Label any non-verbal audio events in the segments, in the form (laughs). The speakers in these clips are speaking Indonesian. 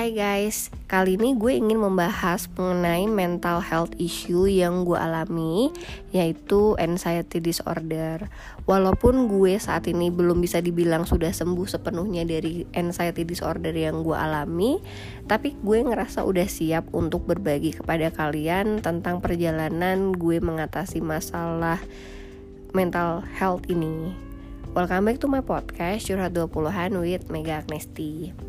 Hai guys, kali ini gue ingin membahas mengenai mental health issue yang gue alami Yaitu anxiety disorder. Walaupun gue saat ini belum bisa dibilang sudah sembuh sepenuhnya dari anxiety disorder yang gue alami Tapi gue ngerasa udah siap untuk berbagi kepada kalian tentang perjalanan gue mengatasi masalah mental health ini. Welcome back to my podcast Curhat 20-an with Mega Agnesti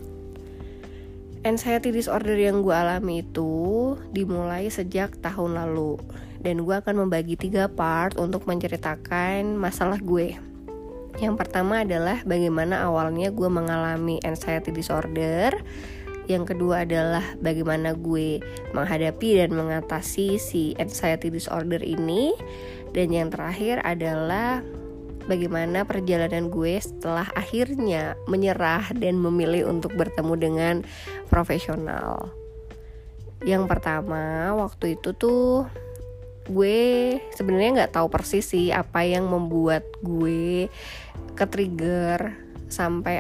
Anxiety disorder yang gue alami itu dimulai sejak tahun lalu. Dan gue akan membagi tiga part untuk menceritakan masalah gue. Yang pertama adalah bagaimana awalnya gue mengalami anxiety disorder. Yang kedua adalah bagaimana gue menghadapi dan mengatasi si anxiety disorder ini. Dan yang terakhir adalah bagaimana perjalanan gue setelah akhirnya menyerah dan memilih untuk bertemu dengan profesional. Yang pertama, waktu itu tuh gue sebenarnya nggak tahu persis sih apa yang membuat gue ke trigger sampai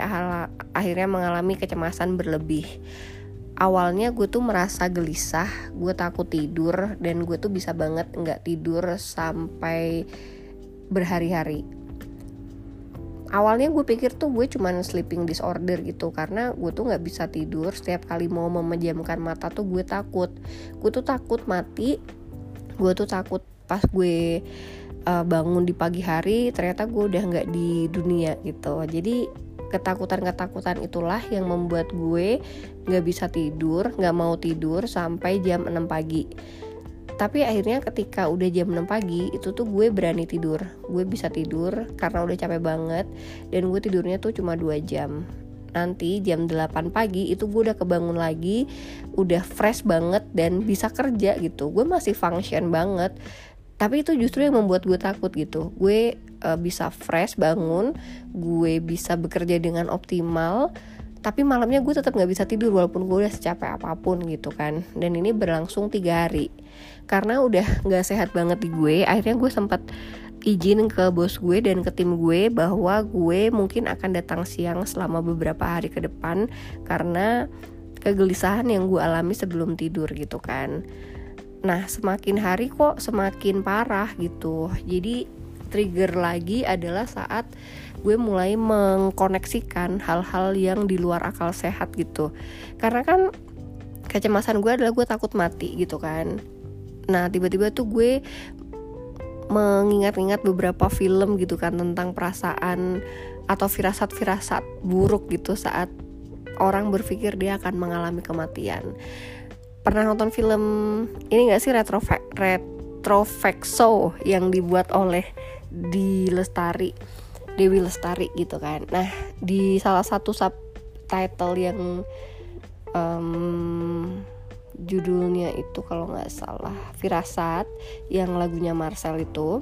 akhirnya mengalami kecemasan berlebih. Awalnya gue tuh merasa gelisah, gue takut tidur dan gue tuh bisa banget nggak tidur sampai berhari-hari awalnya gue pikir tuh gue cuman sleeping disorder gitu karena gue tuh nggak bisa tidur. Setiap kali mau memejamkan mata tuh gue takut. Gue tuh takut mati. Gue tuh takut pas gue uh, bangun di pagi hari ternyata gue udah nggak di dunia gitu. Jadi ketakutan-ketakutan itulah yang membuat gue nggak bisa tidur nggak mau tidur sampai jam 6 pagi tapi akhirnya ketika udah jam 6 pagi itu tuh gue berani tidur. Gue bisa tidur karena udah capek banget dan gue tidurnya tuh cuma 2 jam. Nanti jam 8 pagi itu gue udah kebangun lagi udah fresh banget dan bisa kerja gitu. Gue masih function banget. Tapi itu justru yang membuat gue takut gitu. Gue uh, bisa fresh bangun gue bisa bekerja dengan optimal tapi malamnya gue tetap nggak bisa tidur walaupun gue udah secapek apa pun gitu kan. Dan ini berlangsung tiga hari karena udah nggak sehat banget di gue akhirnya gue sempat izin ke bos gue dan ke tim gue bahwa gue mungkin akan datang siang selama beberapa hari ke depan karena kegelisahan yang gue alami sebelum tidur gitu kan. Nah semakin hari kok semakin parah gitu. Jadi trigger lagi adalah saat gue mulai mengkoneksikan hal-hal yang di luar akal sehat gitu. Karena kan kecemasan gue adalah gue takut mati gitu kan nah tiba-tiba tuh gue mengingat-ingat beberapa film gitu kan tentang perasaan atau firasat-firasat buruk gitu saat orang berpikir dia akan mengalami kematian. Pernah nonton film ini gak sih retro retrofexo yang dibuat oleh di Lestari Dewi Lestari gitu kan? Nah di salah satu subtitle yang um, judulnya itu kalau nggak salah Firasat yang lagunya Marcel itu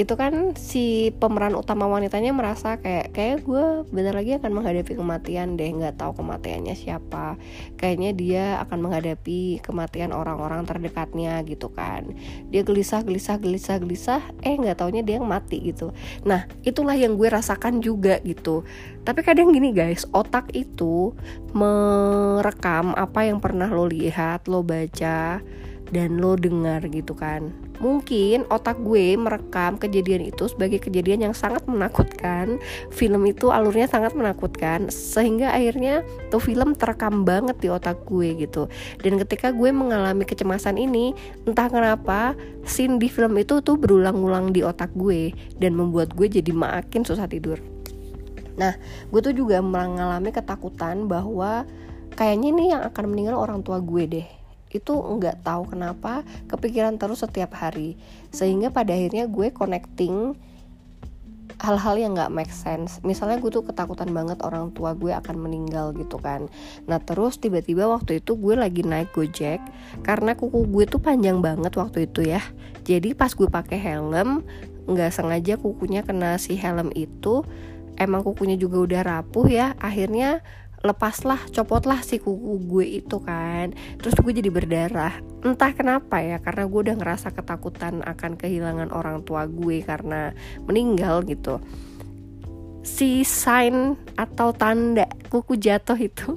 itu kan si pemeran utama wanitanya merasa kayak kayak gue bener lagi akan menghadapi kematian deh nggak tahu kematiannya siapa. Kayaknya dia akan menghadapi kematian orang-orang terdekatnya gitu kan. Dia gelisah gelisah gelisah gelisah eh nggak taunya dia yang mati gitu. Nah itulah yang gue rasakan juga gitu. Tapi kadang gini guys otak itu merekam apa yang pernah lo lihat lo baca dan lo dengar gitu kan mungkin otak gue merekam kejadian itu sebagai kejadian yang sangat menakutkan. Film itu alurnya sangat menakutkan sehingga akhirnya tuh film terekam banget di otak gue gitu. Dan ketika gue mengalami kecemasan ini entah kenapa scene di film itu tuh berulang-ulang di otak gue dan membuat gue jadi makin susah tidur. Nah gue tuh juga mengalami ketakutan bahwa kayaknya ini yang akan meninggal orang tua gue deh itu nggak tahu kenapa kepikiran terus setiap hari. Sehingga pada akhirnya gue connecting hal-hal yang nggak make sense. Misalnya gue tuh ketakutan banget orang tua gue akan meninggal gitu kan. Nah terus tiba-tiba waktu itu gue lagi naik gojek karena kuku gue tuh panjang banget waktu itu ya. Jadi pas gue pakai helm nggak sengaja kukunya kena si helm itu. Emang kukunya juga udah rapuh ya. Akhirnya lepaslah copotlah si kuku gue itu kan. Terus gue jadi berdarah. Entah kenapa ya karena gue udah ngerasa ketakutan akan kehilangan orang tua gue karena meninggal gitu. Si sign atau tanda kuku jatuh itu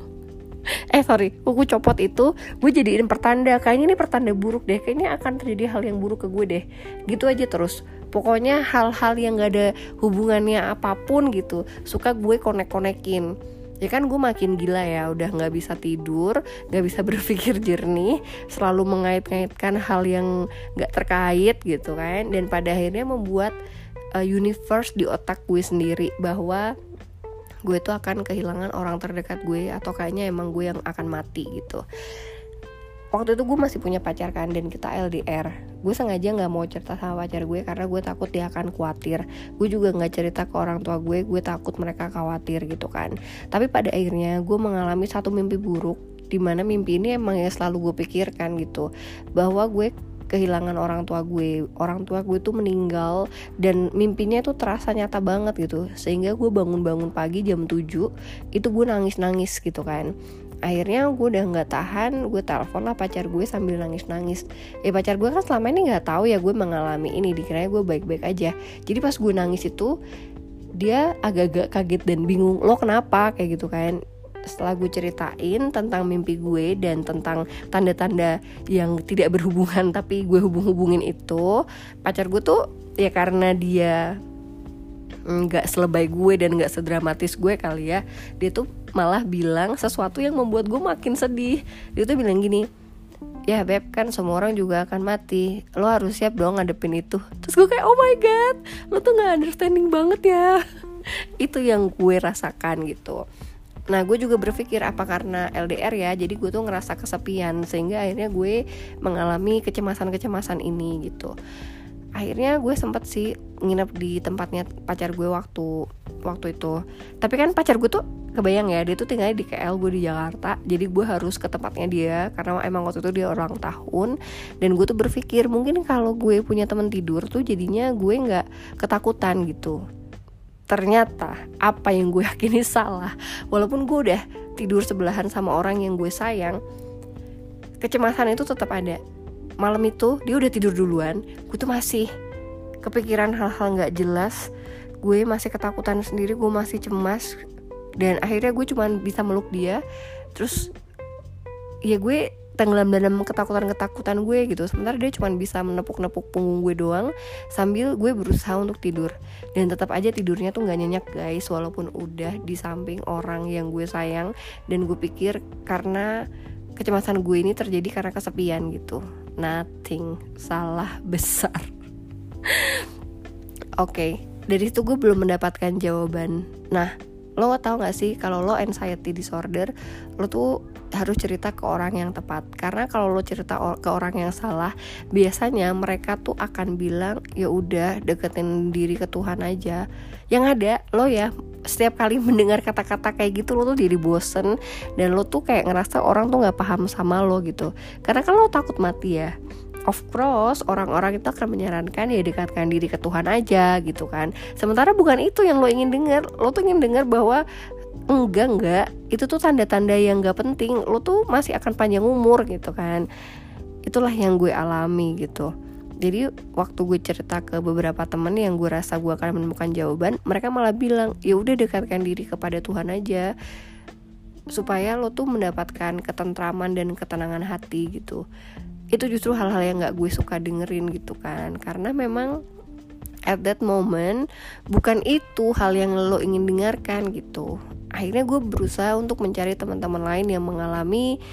(laughs) eh sorry buku copot itu gue jadiin pertanda. Kayaknya ini pertanda buruk deh. Kayaknya akan terjadi hal yang buruk ke gue deh. Gitu aja terus. Pokoknya hal-hal yang gak ada hubungannya apa pun gitu suka gue konek-konekin ya kan gue makin gila ya udah nggak bisa tidur nggak bisa (laughs) berpikir jernih selalu mengait-ngaitkan hal yang nggak terkait gitu kan. Dan pada akhirnya membuat uh, universe di otak gue sendiri bahwa gue tuh akan kehilangan orang terdekat gue atau kayaknya emang gue yang akan mati gitu waktu itu gue masih punya pacar kan dan kita LDR gue sengaja nggak mau cerita sama pacar gue karena gue takut dia akan khawatir. Gue juga nggak cerita ke orang tua gue gue takut mereka khawatir gitu kan. Tapi pada akhirnya gue mengalami satu mimpi buruk di mana mimpi ini emang ya selalu gue pikirkan gitu bahwa gue kehilangan orang tua gue orang tua gue tuh meninggal dan mimpinya tuh terasa nyata banget gitu. Sehingga gue bangun-bangun pagi jam 7 itu gue nangis-nangis gitu kan akhirnya gue udah nggak tahan gue telepon lah pacar gue sambil nangis nangis ya pacar gue kan selama ini nggak tahu ya gue mengalami ini dikira gue baik baik aja. Jadi pas gue nangis itu dia agak-agak kaget dan bingung lo kenapa? Kayak gitu kan. Setelah gue ceritain tentang mimpi gue dan tentang tanda-tanda yang tidak berhubungan (laughs) tapi gue hubung-hubungin itu pacar gue tuh ya karena dia nggak selebay gue dan nggak sedramatis gue kali ya dia tuh malah bilang sesuatu yang membuat gue makin sedih. Dia tuh bilang gini ya beb kan semua orang juga akan mati. Lo harus siap dong ngadepin itu. Terus gue kayak oh my god lo tuh nggak understanding banget ya. (laughs) Itu yang gue rasakan gitu. Nah gue juga berpikir apa karena LDR ya? Jadi gue tuh ngerasa kesepian Sehingga akhirnya gue mengalami kecemasan-kecemasan ini gitu Akhirnya gue sempet sih nginep di tempatnya pacar gue waktu waktu itu. Tapi kan pacar gue tuh kebayang ya Dia tuh tinggalnya di KL gue di Jakarta. Jadi gue harus ke tempatnya dia Karena emang waktu itu dia orang tahun. Dan gue tuh berpikir mungkin kalau gue punya teman tidur tuh jadinya gue gak ketakutan gitu. Ternyata apa yang gue (laughs) yakini salah. Walaupun gue udah tidur sebelahan sama orang yang gue sayang kecemasan itu tetap ada malam itu dia udah tidur duluan. Gue tuh masih kepikiran hal-hal nggak jelas. Gue masih ketakutan sendiri gue masih cemas. Dan akhirnya gue cuma bisa meluk dia. Terus ya gue tenggelam dalam ketakutan-ketakutan gue gitu. Sementara dia cuma bisa menepuk-nepuk punggung gue doang sambil gue berusaha untuk tidur. Dan tetap aja tidurnya tuh nggak nyenyak guys. Walaupun udah di samping orang yang gue sayang. Dan gue pikir karena kecemasan gue ini terjadi karena kesepian gitu nothing. Salah besar. (laughs) Oke okay, dari situ gue belum mendapatkan jawaban. Nah lo tau gak sih kalau lo anxiety disorder lo tuh harus cerita ke orang yang tepat. Karena kalau lo cerita ke orang yang salah biasanya mereka tuh akan bilang ya udah deketin diri ke Tuhan aja. Yang ada lo ya setiap kali mendengar kata-kata kayak gitu lo tuh jadi bosen dan lo tuh kayak ngerasa orang tuh nggak paham sama lo gitu. Karena kan lo takut mati ya. Of course orang-orang itu akan menyarankan ya dekatkan diri ke Tuhan aja gitu kan. Sementara bukan itu yang lo ingin dengar. Lo tuh ingin dengar bahwa enggak enggak. Itu tuh tanda-tanda yang gak penting. Lo tuh masih akan panjang umur gitu kan. Itulah yang gue alami gitu jadi waktu gue cerita ke beberapa temen yang gue rasa gue akan menemukan jawaban mereka malah bilang ya udah dekatkan diri kepada Tuhan aja supaya lo tuh mendapatkan ketentraman dan ketenangan hati gitu. Itu justru hal-hal yang gak gue suka dengerin gitu kan. Karena memang at that moment bukan itu hal yang lo ingin dengarkan gitu. Akhirnya gue berusaha untuk mencari teman-teman lain yang mengalami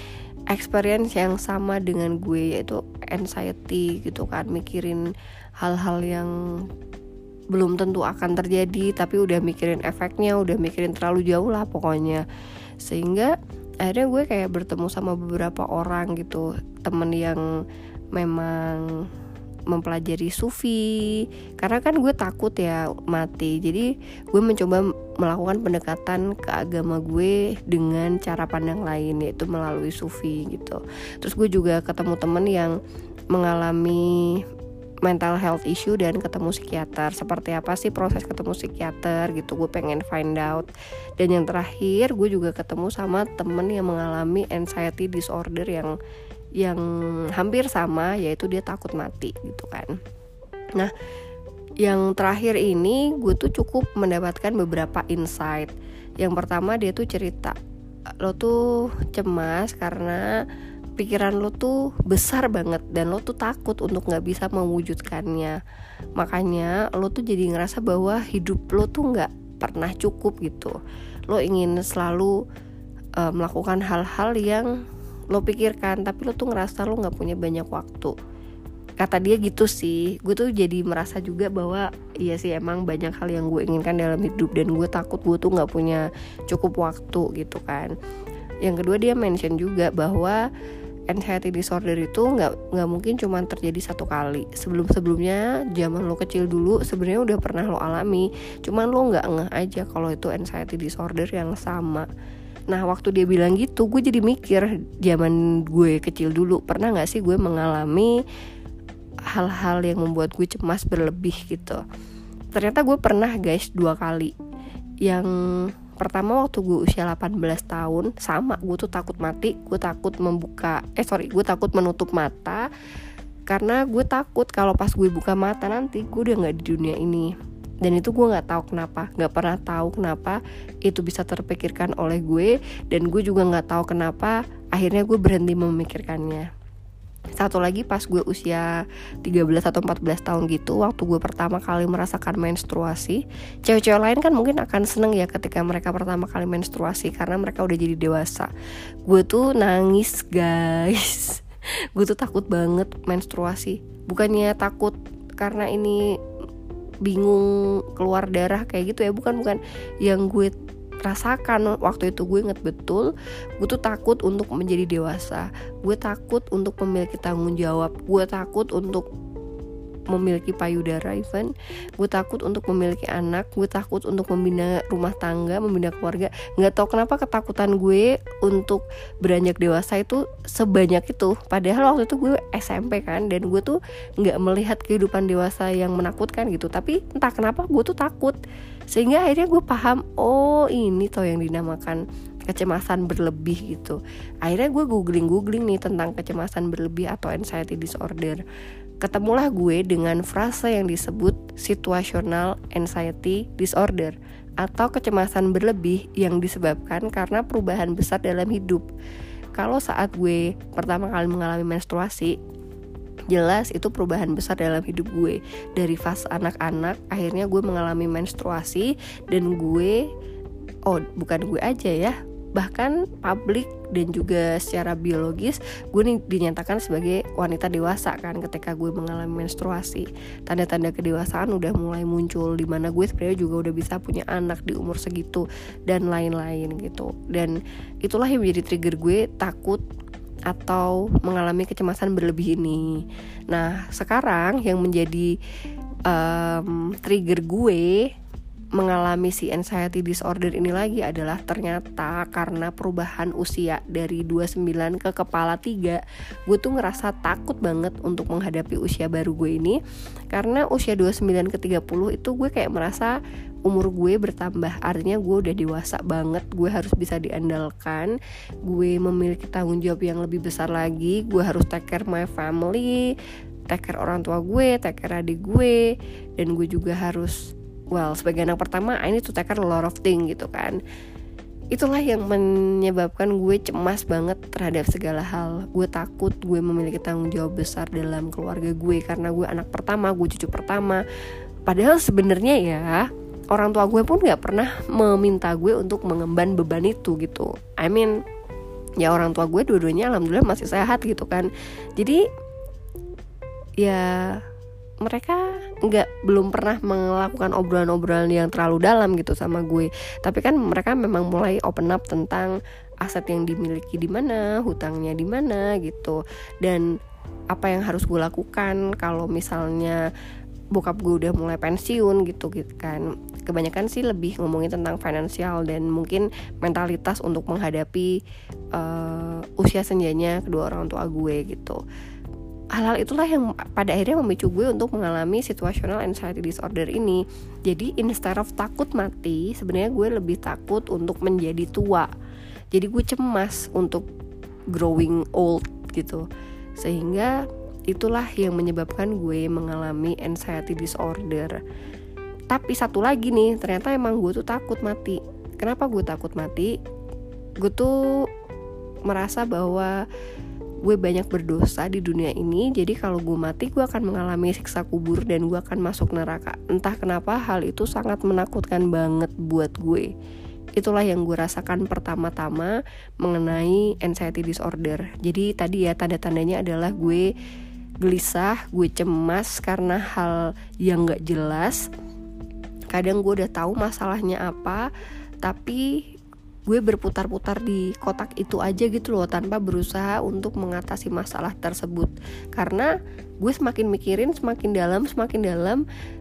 experience yang sama dengan gue yaitu anxiety gitu kan mikirin hal-hal yang belum tentu akan terjadi tapi udah mikirin efeknya udah mikirin terlalu jauh lah pokoknya. Sehingga akhirnya gue kayak bertemu sama beberapa orang gitu temen yang memang mempelajari sufi. Karena kan gue takut ya mati. Jadi gue mencoba melakukan pendekatan ke agama gue dengan cara pandang lain yaitu melalui sufi gitu. Terus gue juga ketemu temen yang mengalami mental health issue dan ketemu psikiater. Seperti apa sih proses ketemu psikiater gitu gue pengen find out. Dan yang terakhir gue juga ketemu sama temen yang mengalami anxiety disorder yang yang hampir sama yaitu dia takut mati gitu kan. Nah yang terakhir ini gue tuh cukup mendapatkan beberapa insight. Yang pertama dia tuh cerita lo tuh cemas karena pikiran lo tuh besar banget dan lo tuh takut untuk nggak bisa mewujudkannya. Makanya lo tuh jadi ngerasa bahwa hidup lo tuh nggak pernah cukup gitu. Lo ingin selalu uh, melakukan hal-hal yang lo pikirkan tapi lo tuh ngerasa lo nggak punya banyak waktu. Kata dia gitu sih. Gue tuh jadi merasa juga bahwa iya sih emang banyak hal yang gue inginkan dalam hidup dan gue takut gue tuh nggak punya cukup waktu gitu kan. Yang kedua dia mention juga bahwa anxiety disorder itu nggak nggak mungkin cuma terjadi satu kali. Sebelum sebelumnya zaman lo kecil dulu sebenarnya udah pernah lo alami. Cuman lo nggak ngeh aja kalau itu anxiety disorder yang sama Nah waktu dia bilang gitu gue jadi mikir zaman gue kecil dulu pernah gak sih gue mengalami hal-hal yang membuat gue cemas berlebih gitu? Ternyata gue pernah guys dua kali. Yang pertama waktu gue usia 18 tahun sama gue tuh takut mati gue takut membuka eh sorry gue takut menutup mata karena gue takut kalau pas gue buka mata nanti gue udah nggak di dunia ini dan itu gue nggak tahu kenapa nggak pernah tahu kenapa itu bisa terpikirkan oleh gue dan gue juga nggak tahu kenapa akhirnya gue berhenti memikirkannya. Satu lagi pas gue usia 13 atau 14 tahun gitu waktu gue pertama kali merasakan menstruasi cewek-cewek lain kan mungkin akan seneng ya ketika mereka pertama kali menstruasi karena mereka udah jadi dewasa. Gue tuh nangis guys. (laughs) Gue tuh takut banget menstruasi. Bukannya takut karena ini bingung keluar darah kayak gitu ya. Bukan bukan. Yang gue rasakan waktu itu gue inget betul gue tuh takut untuk menjadi dewasa. Gue takut untuk memiliki tanggung jawab. Gue takut untuk memiliki payudara even gue takut untuk memiliki anak gue takut untuk membina rumah tangga membina keluarga. Nggak tahu kenapa ketakutan gue untuk beranjak dewasa itu sebanyak itu. Padahal waktu itu gue SMP kan dan gue tuh nggak melihat kehidupan dewasa yang menakutkan gitu. Tapi entah kenapa gue tuh takut. Sehingga akhirnya gue paham oh ini tuh yang dinamakan kecemasan berlebih gitu. Akhirnya gue googling googling nih tentang kecemasan berlebih atau anxiety disorder ketemulah gue dengan frase yang disebut situational anxiety disorder atau kecemasan berlebih yang disebabkan karena perubahan besar dalam hidup. Kalau saat gue pertama kali mengalami menstruasi, jelas itu perubahan besar dalam hidup gue. Dari fase anak-anak, akhirnya gue mengalami menstruasi dan gue oh bukan gue aja ya, bahkan publik dan juga secara biologis gue nih dinyatakan sebagai wanita dewasa kan ketika gue mengalami menstruasi. Tanda-tanda kedewasaan udah mulai muncul di mana gue sebenarnya juga udah bisa punya anak di umur segitu dan lain-lain gitu. Dan itulah yang menjadi trigger gue takut atau mengalami kecemasan berlebih ini. Nah sekarang yang menjadi um, trigger gue mengalami si anxiety disorder ini lagi adalah ternyata karena perubahan usia dari 29 ke kepala 3 gue tuh ngerasa takut banget untuk menghadapi usia baru gue ini. Karena usia 29 ke 30 itu gue kayak merasa umur gue bertambah artinya gue udah dewasa banget gue harus bisa diandalkan gue memiliki tanggung jawab yang lebih besar lagi gue harus take care my family take care orang tua gue take care adik gue dan gue juga harus well sebagai anak pertama I need to take care a lot of thing gitu kan. Itulah yang menyebabkan gue cemas banget terhadap segala hal. Gue takut gue memiliki tanggung jawab besar dalam keluarga gue karena gue anak pertama gue cucu pertama. Padahal sebenarnya ya orang tua gue pun nggak pernah meminta gue untuk mengemban beban itu gitu. I mean ya orang tua gue dua-duanya alhamdulillah masih sehat gitu kan. Jadi ya mereka nggak belum pernah melakukan obrolan-obrolan yang terlalu dalam gitu sama gue. Tapi kan mereka memang mulai open up tentang aset yang dimiliki di mana hutangnya di mana gitu. Dan apa yang harus gue lakukan kalau misalnya bokap gue udah mulai pensiun gitu gitu kan. Kebanyakan sih lebih ngomongin tentang finansial dan mungkin mentalitas untuk menghadapi uh, usia senjanya kedua orang tua gue gitu hal-hal itulah yang pada akhirnya memicu gue untuk mengalami situational anxiety disorder ini. Jadi instead of takut mati sebenarnya gue lebih takut untuk menjadi tua. Jadi gue cemas untuk growing old gitu. Sehingga itulah yang menyebabkan gue mengalami anxiety disorder. Tapi satu lagi nih ternyata emang gue tuh takut mati. Kenapa gue takut mati? Gue tuh merasa bahwa gue banyak berdosa di dunia ini jadi kalau gue mati gue akan mengalami siksa kubur dan gue akan masuk neraka. Entah kenapa hal itu sangat menakutkan banget buat gue. Itulah yang gue rasakan pertama-tama mengenai anxiety disorder. Jadi tadi ya tanda-tandanya adalah gue gelisah gue cemas karena hal yang gak jelas. Kadang gue udah tahu masalahnya apa tapi gue berputar-putar di kotak itu aja gitu loh tanpa berusaha untuk mengatasi masalah tersebut. Karena gue semakin mikirin semakin dalam semakin dalam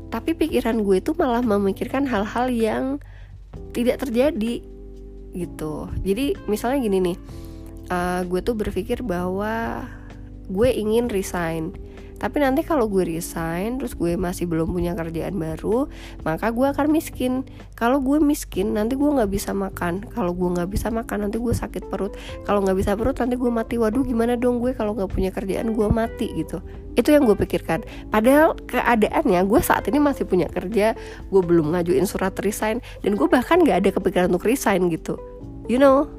tapi pikiran gue itu malah memikirkan hal-hal yang tidak terjadi gitu. Jadi misalnya gini nih uh, gue tuh berpikir bahwa gue ingin resign tapi nanti kalau gue resign terus gue masih belum punya kerjaan baru maka gue akan miskin. Kalau gue miskin nanti gue nggak bisa makan. Kalau gue nggak bisa makan nanti gue sakit perut. Kalau nggak bisa perut nanti gue mati. Waduh gimana dong gue kalau nggak punya kerjaan gue mati gitu. Itu yang gue pikirkan. Padahal keadaannya gue saat ini masih punya kerja gue belum ngajuin surat resign dan gue bahkan nggak ada kepikiran untuk resign gitu. You know?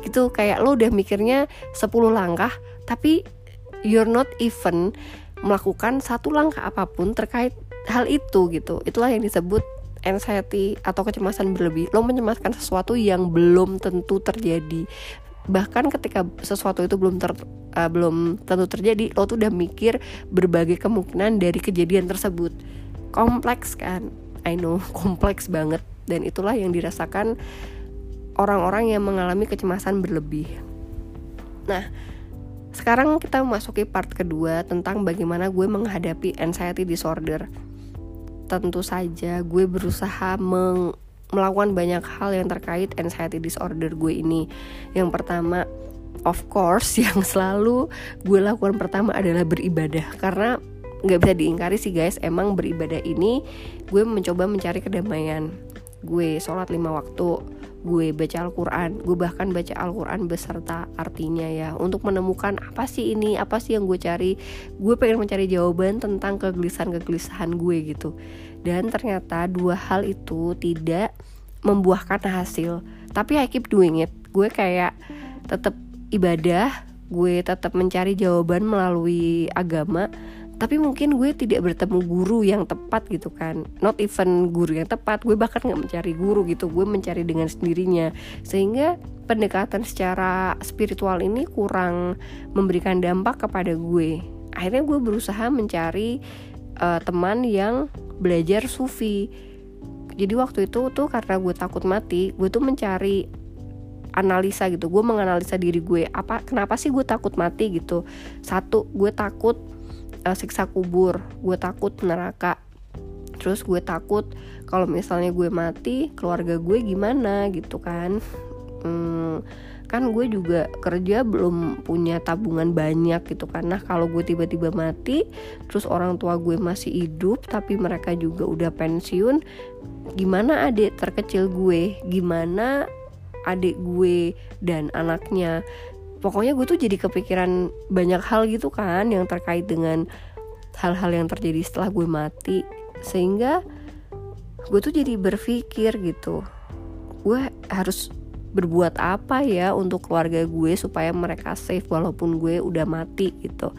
Gitu kayak lo udah mikirnya 10 langkah tapi you're not even melakukan satu langkah apa pun terkait hal itu gitu. Itulah yang disebut anxiety atau kecemasan berlebih. Lo mencemaskan sesuatu yang belum tentu terjadi. Bahkan ketika sesuatu itu belum ter, uh, belum tentu terjadi lo tuh udah mikir berbagai kemungkinan dari kejadian tersebut. Kompleks kan? I know (laughs) kompleks banget. Dan itulah yang dirasakan orang-orang yang mengalami kecemasan berlebih. Nah sekarang kita memasuki part kedua tentang bagaimana gue menghadapi anxiety disorder. Tentu saja gue berusaha meng melakukan banyak hal yang terkait anxiety disorder gue ini. Yang pertama, of course, (laughs) yang selalu gue lakukan pertama adalah beribadah karena nggak bisa diingkari sih guys, emang beribadah ini gue mencoba mencari kedamaian. Gue sholat lima waktu, gue baca Al-Quran gue bahkan baca Al-Quran beserta artinya ya untuk menemukan apa sih ini apa sih yang gue cari. Gue pengen mencari jawaban tentang kegelisahan-kegelisahan gue gitu. Dan ternyata dua hal itu tidak membuahkan hasil. Tapi I keep doing it. Gue kayak tetap ibadah gue tetap mencari jawaban melalui agama tapi mungkin gue tidak bertemu guru yang tepat gitu kan. Not even guru yang tepat gue bahkan nggak mencari guru gitu. Gue mencari dengan sendirinya. Sehingga pendekatan secara spiritual ini kurang memberikan dampak kepada gue. Akhirnya gue berusaha mencari uh, teman yang belajar sufi. Jadi waktu itu tuh karena gue takut mati gue tuh mencari analisa gitu. Gue menganalisa diri gue apa kenapa sih gue takut mati gitu. Satu gue takut uh, siksa kubur. Gue takut neraka. Terus gue takut kalau misalnya gue mati keluarga gue gimana gitu kan. Hmm, kan gue juga kerja belum punya tabungan banyak gitu kan. Nah kalau gue tiba-tiba mati terus orang tua gue masih hidup tapi mereka juga udah pensiun gimana adik terkecil gue? Gimana adik gue dan anaknya pokoknya gue tuh jadi kepikiran banyak hal gitu kan yang terkait dengan hal-hal yang terjadi setelah gue mati. Sehingga gue tuh jadi berpikir gitu gue harus berbuat apa ya untuk keluarga gue supaya mereka safe walaupun gue udah mati gitu.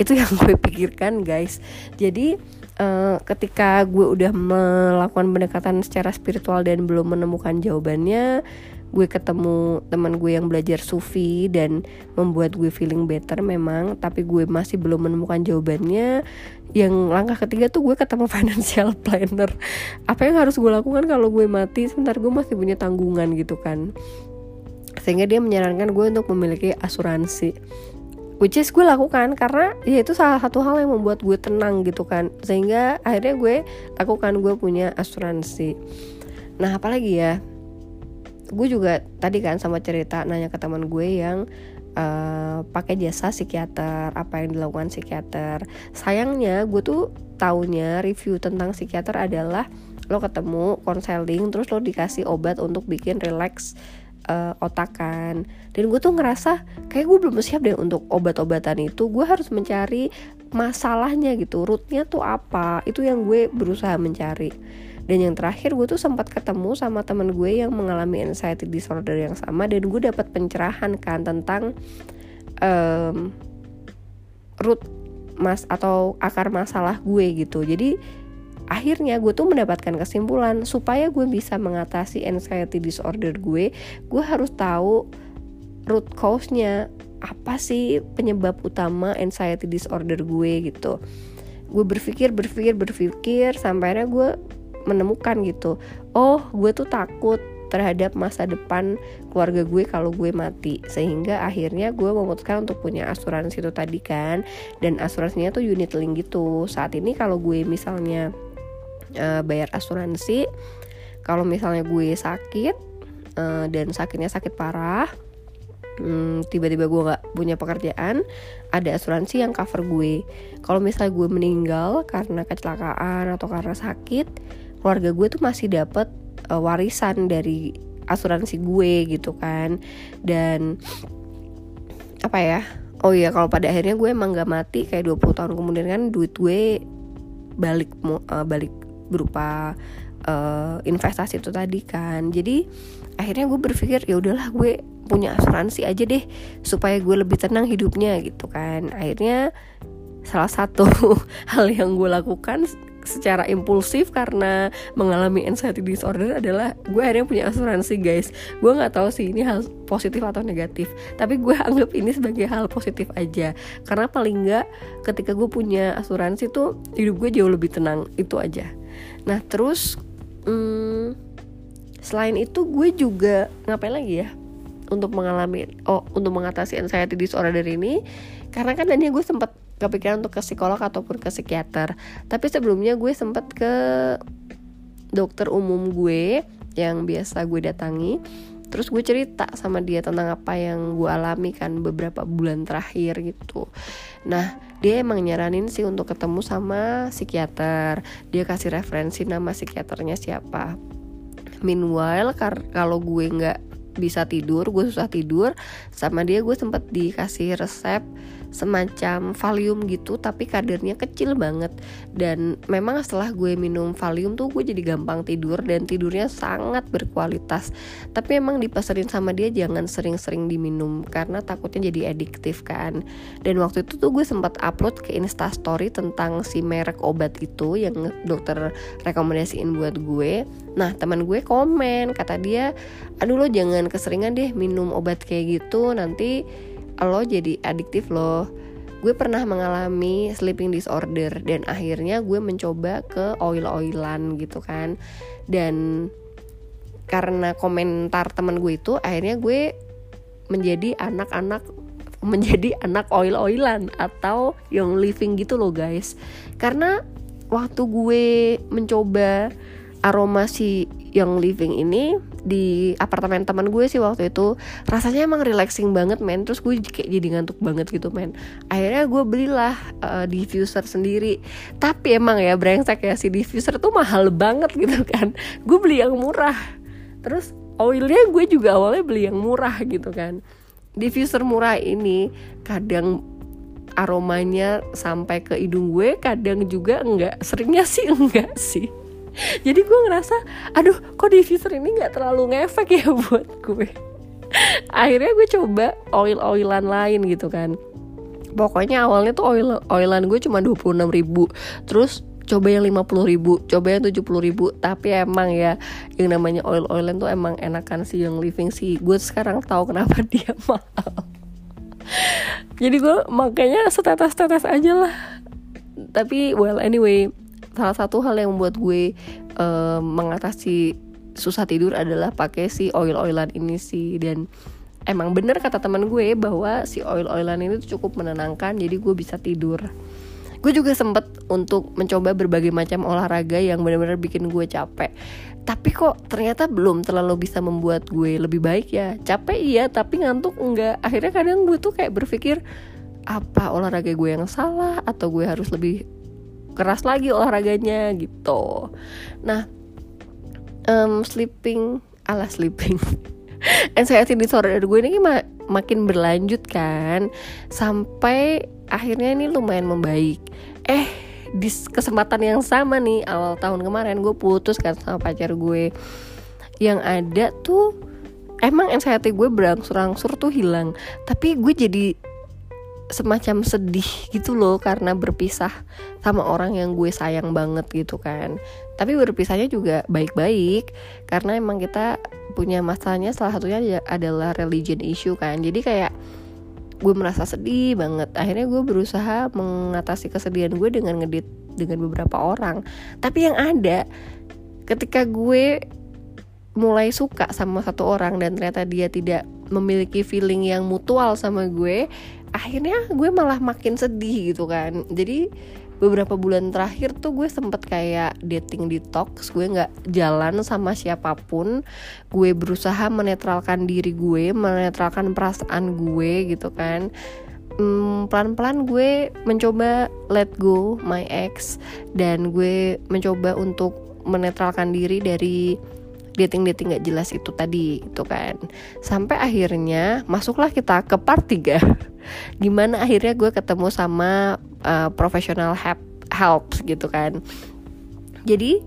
Itu yang gue pikirkan guys. Jadi uh, ketika gue udah melakukan pendekatan secara spiritual dan belum menemukan jawabannya gue ketemu teman gue yang belajar sufi dan membuat gue feeling better memang tapi gue masih belum menemukan jawabannya. Yang langkah ketiga tuh gue ketemu (laughs) financial planner. Apa yang harus gue lakukan kalau gue mati? Sebentar gue masih punya tanggungan gitu kan. Sehingga dia menyarankan gue untuk memiliki asuransi. Which is gue lakukan karena ya itu salah satu hal yang membuat gue tenang gitu kan. Sehingga akhirnya gue lakukan gue punya asuransi. Nah apalagi ya gue juga tadi kan sama cerita nanya ke teman gue yang uh, pakai jasa psikiater apa yang dilakukan psikiater. Sayangnya gue tuh taunya review tentang psikiater adalah lo ketemu konseling terus lo dikasih obat untuk bikin relax uh, otakan dan gue tuh ngerasa kayak gue belum siap deh untuk obat-obatan itu. Gue harus mencari masalahnya gitu rootnya tuh apa? Itu yang gue berusaha mencari dan yang terakhir gue tuh sempat ketemu sama temen gue yang mengalami anxiety disorder yang sama dan gue dapat pencerahan kan tentang um, root mas atau akar masalah gue gitu. Jadi akhirnya gue tuh mendapatkan kesimpulan supaya gue bisa mengatasi anxiety disorder gue gue harus tahu root cause-nya apa sih penyebab utama anxiety disorder gue gitu. Gue berpikir berpikir berpikir sampai akhirnya gue menemukan gitu. Oh gue tuh takut terhadap masa depan keluarga gue kalau gue mati. Sehingga akhirnya gue memutuskan untuk punya asuransi itu tadi kan. Dan asuransinya tuh unit link gitu. Saat ini kalau gue misalnya uh, bayar asuransi kalau misalnya gue sakit uh, dan sakitnya sakit parah hmm, tiba-tiba gue nggak punya pekerjaan ada asuransi yang cover gue. Kalau misalnya gue meninggal karena kecelakaan atau karena sakit keluarga gue tuh masih dapat uh, warisan dari asuransi gue gitu kan. Dan apa ya oh iya kalau pada akhirnya gue emang gak mati kayak 20 tahun kemudian kan duit gue balik uh, balik berupa uh, investasi itu tadi kan. Jadi akhirnya gue berpikir ya udahlah gue punya asuransi aja deh supaya gue lebih tenang hidupnya gitu kan. Akhirnya salah satu (laughs) hal yang gue lakukan secara impulsif karena mengalami anxiety disorder adalah gue akhirnya punya asuransi guys. Gue nggak tahu sih ini hal positif atau negatif tapi gue (laughs) anggap ini sebagai hal positif aja. Karena paling nggak ketika gue punya asuransi tuh hidup gue jauh lebih tenang itu aja. Nah terus hmm, selain itu gue juga ngapain lagi ya untuk mengalami oh untuk mengatasi anxiety disorder ini? Karena kan tadinya gue sempat kepikiran untuk ke psikolog ataupun ke psikiater. Tapi sebelumnya gue sempat ke dokter umum gue yang biasa gue datangi. Terus gue cerita sama dia tentang apa yang gue alami kan beberapa bulan terakhir gitu. Nah dia emang nyaranin sih untuk ketemu sama psikiater. Dia kasih referensi nama psikiaternya siapa. Meanwhile kalau gue nggak bisa tidur gue susah tidur sama dia gue sempat dikasih resep semacam Valium gitu tapi kadarnya kecil banget. Dan memang setelah gue minum Valium tuh gue jadi gampang tidur dan tidurnya sangat berkualitas. Tapi emang dipesenin sama dia jangan sering-sering diminum karena takutnya jadi adiktif kan. Dan waktu itu tuh gue sempat upload ke instastory tentang si merek obat itu yang dokter rekomendasiin buat gue. Nah teman gue komen kata dia aduh lo jangan keseringan deh minum obat kayak gitu nanti lo jadi adiktif lo. Gue pernah mengalami sleeping disorder dan akhirnya gue mencoba ke oil-oilan gitu kan. Dan karena komentar teman gue itu akhirnya gue menjadi anak-anak (laughs) menjadi anak oil-oilan atau young living gitu loh guys. Karena waktu gue mencoba aroma si young living ini di apartemen teman gue sih waktu itu rasanya emang relaxing banget men. Terus gue kayak jadi ngantuk banget gitu men. Akhirnya gue belilah uh, diffuser sendiri. Tapi emang ya brengsek ya si diffuser tuh mahal banget gitu kan. Gue beli yang murah. Terus oilnya gue juga awalnya beli yang murah gitu kan. Diffuser murah ini kadang aromanya sampai ke hidung gue kadang juga enggak. Seringnya sih (laughs) enggak sih (laughs) jadi gue ngerasa aduh kok diffuser ini nggak terlalu ngefek ya buat gue? (laughs) Akhirnya gue coba oil oilan lain gitu kan. Pokoknya awalnya tuh oil oilan gue cuma 26 ribu terus coba yang 50 ribu coba yang 70 ribu tapi emang ya yang namanya oil oilan tuh emang enakan sih yang living sih. Gue sekarang tahu kenapa (laughs) dia mahal. Jadi gue makanya setetes tetes aja lah. Tapi well anyway salah satu hal yang membuat gue uh, mengatasi susah tidur adalah pakai si oil-oilan ini sih. Dan emang bener kata teman gue bahwa si oil-oilan ini tuh cukup menenangkan jadi gue bisa tidur. Gue juga sempet untuk mencoba berbagai macam olahraga yang benar-benar bikin gue capek. Tapi kok ternyata belum terlalu bisa membuat gue lebih baik ya. Capek iya tapi ngantuk enggak. Akhirnya kadang gue tuh kayak berpikir apa olahraga gue yang salah atau gue harus lebih keras lagi olahraganya gitu. Nah um, sleeping ala sleeping. (laughs) Anxiety disorder gue ini mak makin berlanjut kan sampai akhirnya ini lumayan membaik. Eh di kesempatan yang sama nih awal tahun kemarin gue putus kan sama pacar gue. Yang ada tuh emang anxiety gue berangsur-angsur tuh hilang. Tapi gue jadi semacam sedih gitu loh karena berpisah sama orang yang gue sayang banget gitu kan. Tapi berpisahnya juga baik-baik karena emang kita punya masalahnya salah satunya adalah religion issue kan. Jadi kayak gue merasa sedih banget. Akhirnya gue berusaha mengatasi kesedihan gue dengan ngedit dengan beberapa orang. Tapi yang ada ketika gue mulai suka sama satu orang dan ternyata dia tidak memiliki feeling yang mutual sama gue akhirnya gue malah makin sedih gitu kan. Jadi beberapa bulan terakhir tuh gue sempet kayak dating detox gue nggak jalan sama siapa pun. Gue berusaha menetralkan diri gue menetralkan perasaan gue gitu kan. Hmm, pelan-pelan gue mencoba let go my ex dan gue mencoba untuk menetralkan diri dari dating-dating gak jelas itu tadi itu kan. Sampai akhirnya masuklah kita ke part 3 gimana (laughs) akhirnya gue ketemu sama uh, professional help help gitu kan. Jadi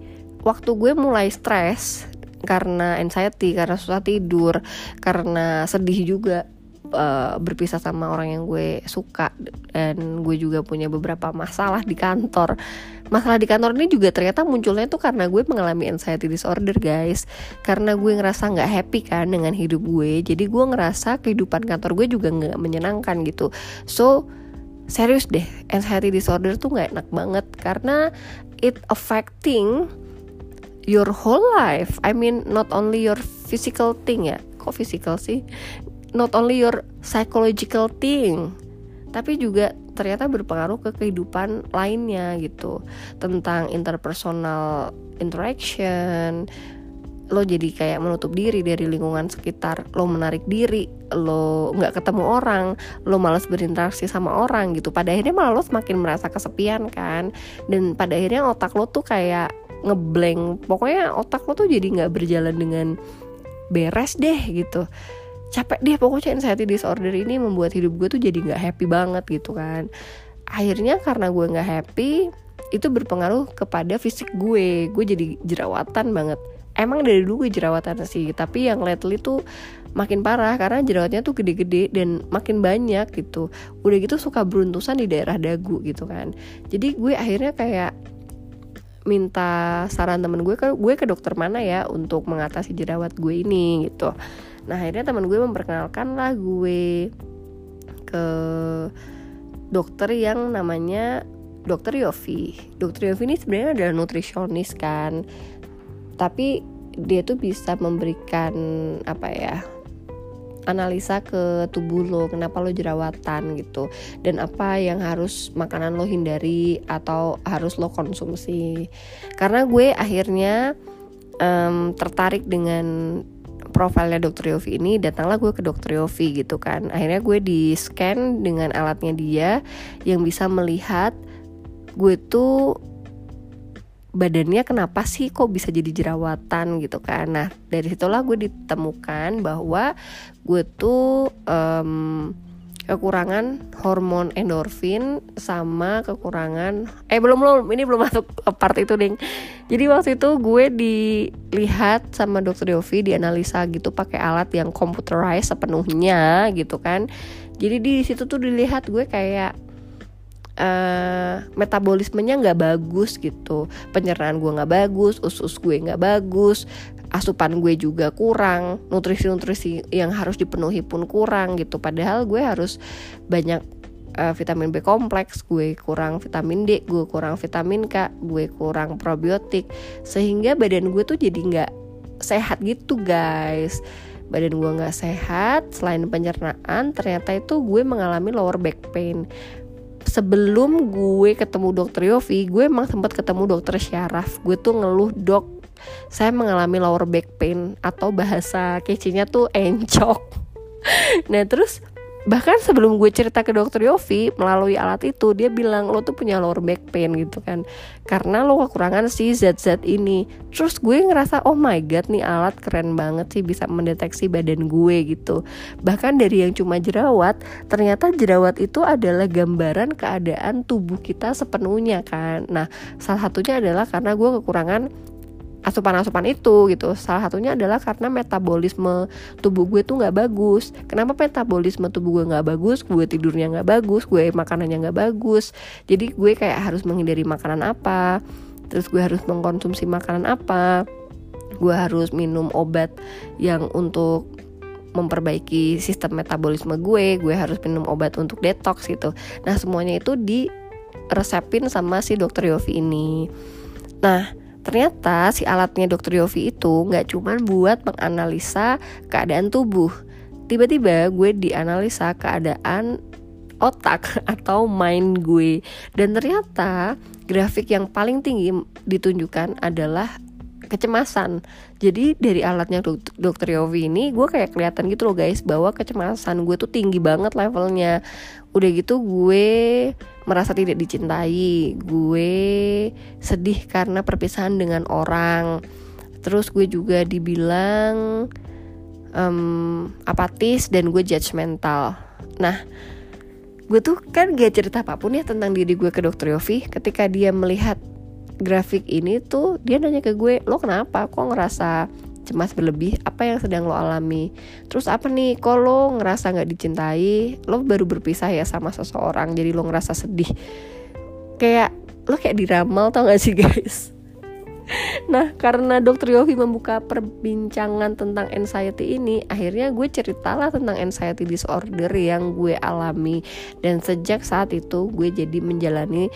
waktu gue mulai stres karena anxiety karena susah tidur karena sedih juga uh, berpisah sama orang yang gue suka dan gue juga punya beberapa masalah di kantor. Masalah di kantor ini juga ternyata munculnya tuh karena gue mengalami anxiety disorder guys. Karena gue ngerasa nggak happy kan dengan hidup gue jadi gue ngerasa kehidupan kantor gue juga nggak menyenangkan gitu. So serius deh anxiety disorder tuh nggak enak banget karena it affecting your whole life. I mean not only your physical thing ya. Kok physical sih not only your psychological thing tapi juga ternyata berpengaruh ke kehidupan lainnya gitu. Tentang interpersonal interaction lo jadi kayak menutup diri dari lingkungan sekitar lo menarik diri lo nggak ketemu orang lo malas berinteraksi sama orang gitu. Pada akhirnya malah lo semakin merasa kesepian kan. Dan pada akhirnya otak lo tuh kayak ngeblank pokoknya otak lo tuh jadi nggak berjalan dengan beres deh gitu capek deh pokoknya anxiety disorder ini membuat hidup gue tuh jadi nggak happy banget gitu kan. Akhirnya karena gue nggak happy itu berpengaruh kepada fisik gue. Gue jadi jerawatan banget. Emang dari dulu gue jerawatan sih tapi yang lately tuh makin parah karena jerawatnya tuh gede-gede dan makin banyak gitu. Udah gitu suka beruntusan di daerah dagu gitu kan. Jadi gue akhirnya kayak minta saran temen gue ke gue ke dokter mana ya untuk mengatasi jerawat gue ini gitu nah akhirnya teman gue memperkenalkan lah gue ke dokter yang namanya dokter Yofi. Dokter Yofi ini sebenarnya adalah nutrisionis kan. Tapi dia tuh bisa memberikan apa ya analisa ke tubuh lo kenapa lo jerawatan gitu. Dan apa yang harus makanan lo hindari atau harus lo konsumsi. Karena gue akhirnya um, tertarik dengan profilnya dokter Yofi ini datanglah gue ke dokter Yofi gitu kan. Akhirnya gue di scan dengan alatnya dia yang bisa melihat gue tuh badannya kenapa sih kok bisa jadi jerawatan gitu kan. Nah dari situlah gue ditemukan bahwa gue tuh um, kekurangan hormon endorfin sama kekurangan eh belum belum ini belum (laughs) masuk part itu ding. Jadi waktu itu gue dilihat sama dokter Yofi dianalisa gitu pakai alat yang computerized sepenuhnya gitu kan. Jadi di situ tuh dilihat gue kayak uh, metabolismenya nggak bagus gitu. Pencernaan gue nggak bagus usus gue nggak bagus asupan gue juga kurang nutrisi-nutrisi yang harus dipenuhi pun kurang gitu. Padahal gue harus banyak uh, vitamin B kompleks gue kurang vitamin D gue kurang vitamin K gue kurang probiotik. Sehingga badan gue tuh jadi nggak sehat gitu guys. Badan gue nggak sehat selain pencernaan ternyata itu gue mengalami lower back pain. Sebelum gue ketemu dokter Yofi gue emang sempat ketemu dokter Syaraf. Gue tuh ngeluh dok saya mengalami lower back pain atau bahasa kecilnya tuh encok. Nah terus bahkan sebelum gue cerita ke dokter Yofi melalui alat itu dia bilang lo tuh punya lower back pain gitu kan. Karena lo kekurangan si zat-zat ini. Terus gue ngerasa oh my god nih alat keren banget sih bisa mendeteksi badan gue gitu. Bahkan dari yang cuma jerawat ternyata jerawat itu adalah gambaran keadaan tubuh kita sepenuhnya kan. Nah salah satunya adalah karena gue kekurangan asupan-asupan itu gitu. Salah satunya adalah karena metabolisme tubuh gue tuh nggak bagus. Kenapa metabolisme tubuh gue nggak bagus? Gue tidurnya nggak bagus gue makanannya nggak bagus. Jadi gue kayak harus menghindari makanan apa? Terus gue harus mengkonsumsi makanan apa? Gue harus minum obat yang untuk memperbaiki sistem metabolisme gue. Gue harus minum obat untuk detox gitu. Nah semuanya itu di resepin sama si dokter Yofi ini. Nah Ternyata si alatnya dokter Yofi itu nggak cuman buat menganalisa keadaan tubuh. Tiba-tiba gue dianalisa keadaan otak (laughs) atau mind gue dan ternyata grafik yang paling tinggi ditunjukkan adalah kecemasan. Jadi dari alatnya dokter Yofi ini gue kayak kelihatan gitu loh guys bahwa kecemasan gue tuh tinggi banget levelnya. Udah gitu gue merasa tidak dicintai, gue sedih karena perpisahan dengan orang. Terus gue juga dibilang um, apatis dan gue judgmental. Nah, gue tuh kan gak cerita apa pun ya tentang diri gue ke dokter Yofi. Ketika dia melihat grafik ini tuh, dia nanya ke gue, lo kenapa? Kok ngerasa cemas berlebih apa yang sedang lo alami? Terus apa nih kalau ngerasa nggak dicintai? Lo baru berpisah ya sama seseorang jadi lo ngerasa sedih. Kayak lo kayak diramal tau gak sih guys? (laughs) Nah karena dokter Yofi membuka perbincangan tentang anxiety ini Akhirnya gue ceritalah tentang anxiety disorder yang gue alami. Dan sejak saat itu gue jadi menjalani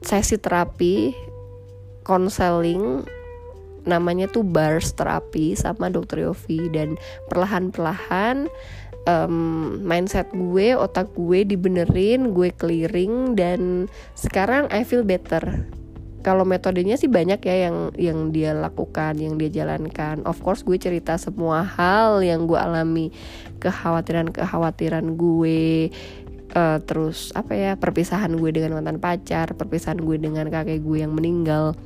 sesi terapi konseling namanya tuh bars terapi sama dokter Yofi dan perlahan-perlahan um, mindset gue, otak gue dibenerin, gue clearing dan sekarang I feel better. Kalau metodenya sih banyak ya yang yang dia lakukan, yang dia jalankan. Of course gue cerita semua hal yang gue alami, kekhawatiran-kekhawatiran gue, uh, terus apa ya perpisahan gue dengan mantan pacar, perpisahan gue dengan kakek gue yang meninggal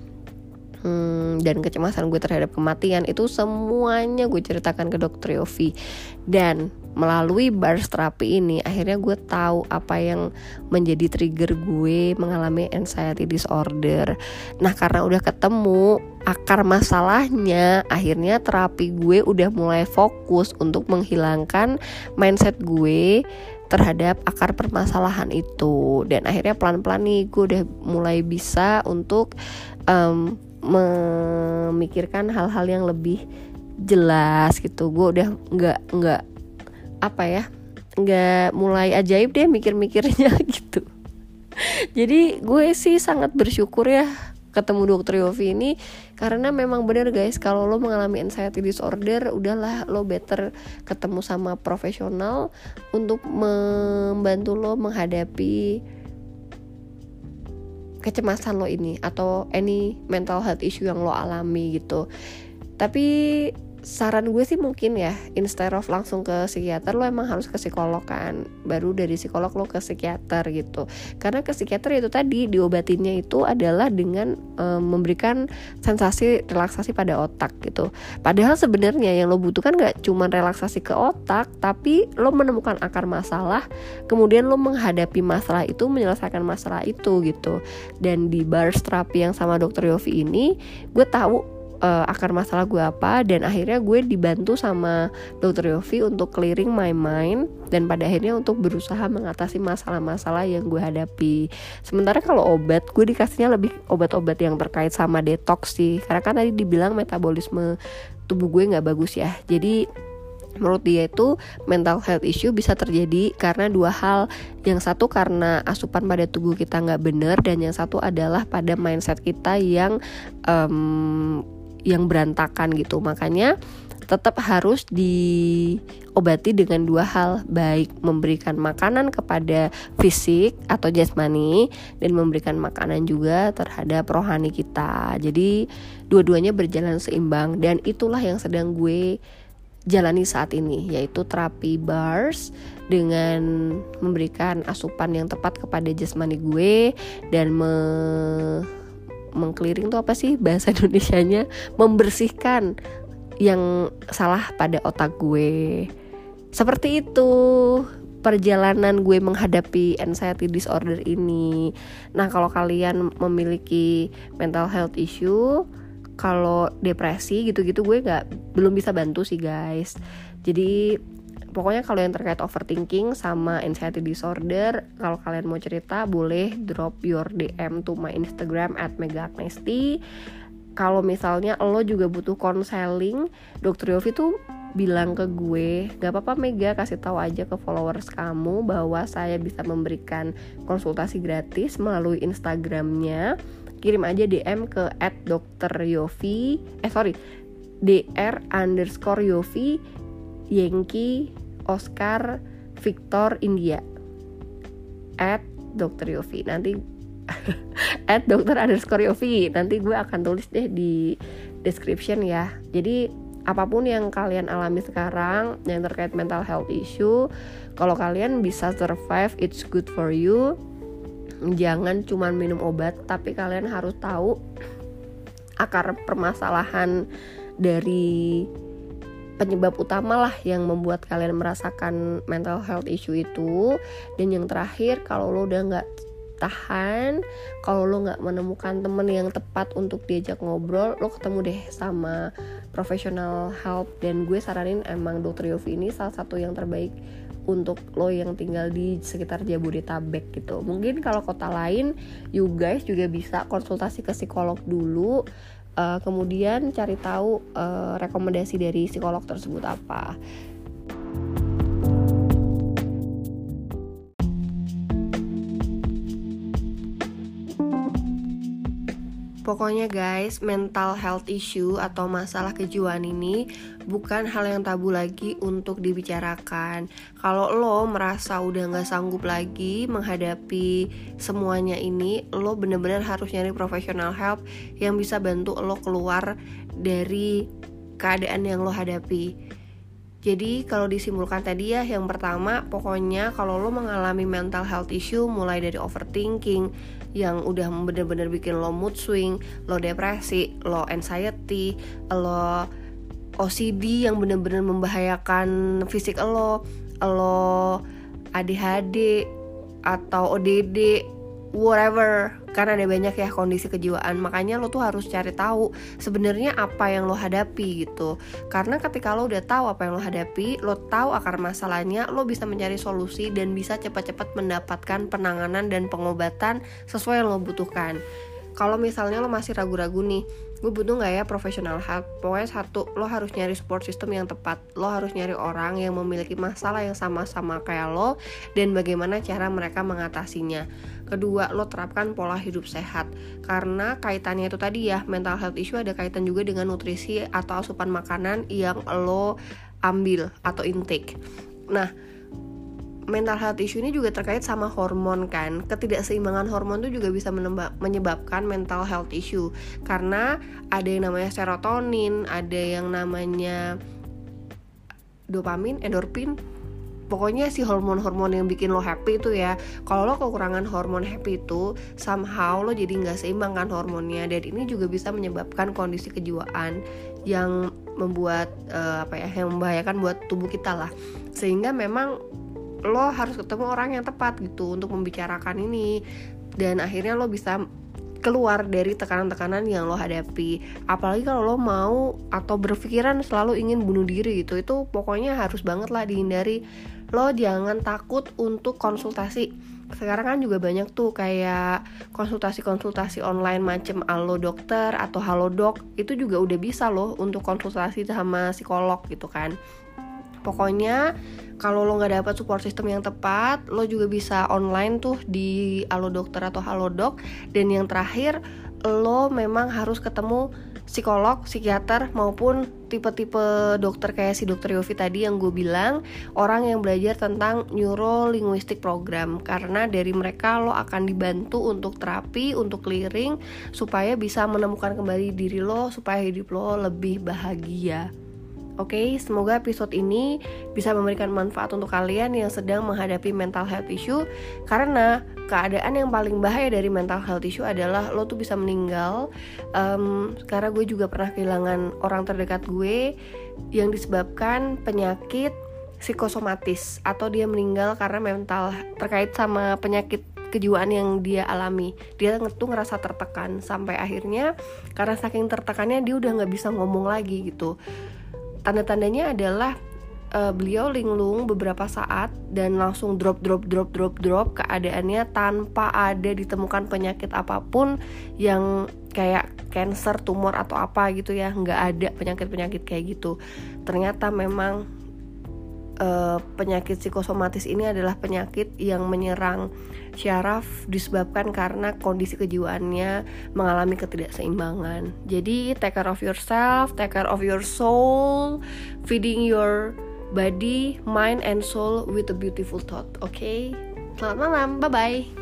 hmm, dan kecemasan gue terhadap kematian itu semuanya gue ceritakan ke dokter Yofi. Dan melalui bars terapi ini akhirnya gue tahu apa yang menjadi trigger gue mengalami anxiety disorder. Nah karena udah ketemu akar masalahnya akhirnya terapi gue udah mulai fokus untuk menghilangkan mindset gue terhadap akar permasalahan itu. Dan akhirnya pelan-pelan nih gue udah mulai bisa untuk um, memikirkan hal-hal yang lebih jelas gitu. Gue udah nggak nggak apa ya nggak mulai ajaib deh mikir-mikirnya (laughs) gitu. Jadi gue sih sangat bersyukur ya ketemu dokter Yofi ini karena memang bener guys kalau lo mengalami anxiety disorder udahlah lo better ketemu sama profesional untuk membantu lo menghadapi kecemasan lo ini atau any mental health issue yang lo alami gitu. Tapi saran gue sih mungkin ya instead of langsung ke psikiater lo emang harus ke psikolog kan. Baru dari psikolog lo ke psikiater gitu. Karena ke psikiater itu tadi diobatinnya itu adalah dengan um, memberikan sensasi relaksasi pada otak gitu. Padahal sebenarnya yang lo butuhkan gak cuma relaksasi ke otak tapi lo menemukan akar masalah kemudian lo menghadapi masalah itu menyelesaikan masalah itu gitu. Dan di bars terapi yang sama dokter Yofi ini gue tahu uh, akar masalah gue apa dan akhirnya gue dibantu sama dokter Yofi untuk clearing my mind dan pada akhirnya untuk berusaha mengatasi masalah-masalah yang gue hadapi. Sementara kalau obat gue dikasihnya lebih obat-obat yang terkait sama detox sih. Karena kan tadi dibilang metabolisme tubuh gue nggak bagus ya. Jadi menurut dia itu mental health issue bisa terjadi karena dua hal. Yang satu karena asupan pada tubuh kita nggak bener dan yang satu adalah pada mindset kita yang um, yang berantakan gitu. Makanya tetap harus diobati dengan dua hal. Baik memberikan makanan kepada fisik atau jasmani dan memberikan makanan juga terhadap rohani kita. Jadi dua-duanya berjalan seimbang dan itulah yang sedang gue jalani saat ini yaitu terapi bars dengan memberikan asupan yang tepat kepada jasmani gue dan me mengkeliring tuh apa sih bahasa (laughs) Indonesianya? Membersihkan yang salah pada otak gue. Seperti itu perjalanan gue menghadapi anxiety disorder ini. Nah kalau kalian memiliki mental health issue kalau depresi gitu-gitu gue nggak belum bisa bantu sih guys. Jadi pokoknya kalau yang terkait overthinking sama anxiety disorder kalau kalian mau cerita boleh drop your DM to my Instagram at megaagnesti kalau misalnya lo juga butuh konseling dokter Yofi tuh bilang ke gue gak apa-apa Mega kasih tahu aja ke followers kamu bahwa saya bisa memberikan konsultasi gratis melalui Instagramnya. Kirim aja DM ke at dokter Yofi eh sorry dr underscore Yofi Yankee Oscar Victor India. At Dr. Yofi. Nanti (laughs) at dokter underscore Yofi. Nanti gue akan tulis deh di description ya. Jadi apa pun yang kalian alami sekarang yang terkait mental health issue kalau kalian bisa survive it's good for you. Jangan cuma minum obat tapi kalian harus tahu akar permasalahan dari penyebab utama lah yang membuat kalian merasakan mental health issue itu. Dan yang terakhir kalau lo udah nggak tahan kalau lo nggak menemukan temen yang tepat untuk diajak ngobrol lo ketemu deh sama professional help. Dan gue saranin emang dokter Yofi ini salah satu yang terbaik untuk lo yang tinggal di sekitar Jabodetabek gitu. Mungkin kalau kota lain you guys juga bisa konsultasi ke psikolog dulu uh, kemudian cari tahu uh, rekomendasi dari psikolog tersebut apa Pokoknya guys, mental health issue atau masalah kejiwaan ini bukan hal yang tabu lagi untuk dibicarakan. Kalau lo merasa udah gak sanggup lagi menghadapi semuanya ini, lo bener-bener harus nyari professional help yang bisa bantu lo keluar dari keadaan yang lo hadapi. Jadi kalau disimpulkan tadi ya yang pertama pokoknya kalau lo mengalami mental health issue mulai dari overthinking yang udah bener-bener bikin lo mood swing, lo depresi, lo anxiety, lo OCD yang bener-bener membahayakan fisik lo, lo ADHD atau ODD, whatever. Karena ada banyak ya kondisi kejiwaan. Makanya lo tuh harus cari tahu sebenarnya apa yang lo hadapi gitu. Karena ketika lo udah tahu apa yang lo hadapi lo tahu akar masalahnya lo bisa mencari solusi dan bisa cepat-cepat mendapatkan penanganan dan pengobatan sesuai yang lo butuhkan. Kalau misalnya lo masih ragu-ragu nih gue butuh nggak ya profesional help? Pokoknya satu lo harus nyari support system yang tepat. Lo harus nyari orang yang memiliki masalah yang sama-sama kayak lo dan bagaimana cara mereka mengatasinya. Kedua lo terapkan pola hidup sehat. Karena kaitannya itu tadi ya mental health issue ada kaitan juga dengan nutrisi atau asupan makanan yang lo ambil atau intake. Nah mental health issue ini juga terkait sama hormon kan. Ketidakseimbangan hormon itu juga bisa menyebabkan mental health issue. Karena ada yang namanya serotonin ada yang namanya dopamin endorfin. Pokoknya si hormon-hormon yang bikin lo happy itu ya. Kalau lo kekurangan hormon happy itu somehow lo jadi nggak seimbang kan hormonnya. Dan ini juga bisa menyebabkan kondisi kejiwaan yang membuat uh, apa ya yang membahayakan buat tubuh kita lah. Sehingga memang lo harus ketemu orang yang tepat gitu untuk membicarakan ini. Dan akhirnya lo bisa keluar dari tekanan-tekanan yang lo hadapi. Apalagi kalau lo mau atau berpikiran selalu ingin bunuh diri gitu itu pokoknya harus banget lah dihindari. Lo jangan takut untuk konsultasi. Sekarang kan juga banyak tuh kayak konsultasi-konsultasi online macem Halo Dokter atau Halo Dok itu juga udah bisa loh untuk konsultasi sama psikolog gitu kan. Pokoknya kalau lo nggak dapat support system yang tepat lo juga bisa online tuh di Halo Dokter atau Halo Dok. Dan yang terakhir lo memang harus ketemu psikolog, psikiater maupun tipe-tipe dokter kayak si dokter Yofi tadi yang gue bilang orang yang belajar tentang neuro linguistic program. Karena dari mereka lo akan dibantu untuk terapi, untuk clearing supaya bisa menemukan kembali diri lo supaya hidup lo lebih bahagia Oke, okay, semoga episode ini bisa memberikan manfaat untuk kalian yang sedang menghadapi mental health issue. Karena keadaan yang paling bahaya dari mental health issue adalah lo tuh bisa meninggal. Um, karena gue juga pernah kehilangan orang terdekat gue yang disebabkan penyakit psikosomatis atau dia meninggal karena mental terkait sama penyakit kejiwaan yang dia alami. Dia tuh ngerasa tertekan sampai akhirnya karena saking tertekannya dia udah nggak bisa ngomong lagi gitu tanda-tandanya adalah uh, beliau linglung beberapa saat dan langsung drop drop drop drop drop keadaannya tanpa ada ditemukan penyakit apa pun yang kayak cancer, tumor atau apa gitu ya. Nggak ada penyakit-penyakit kayak gitu. Ternyata memang uh, penyakit psikosomatis ini adalah penyakit yang menyerang syaraf disebabkan karena kondisi kejiwaannya mengalami ketidakseimbangan. Jadi take care of yourself, take care of your soul, feeding your body, mind and soul with a beautiful thought. Oke. Okay? Selamat malam. Bye bye.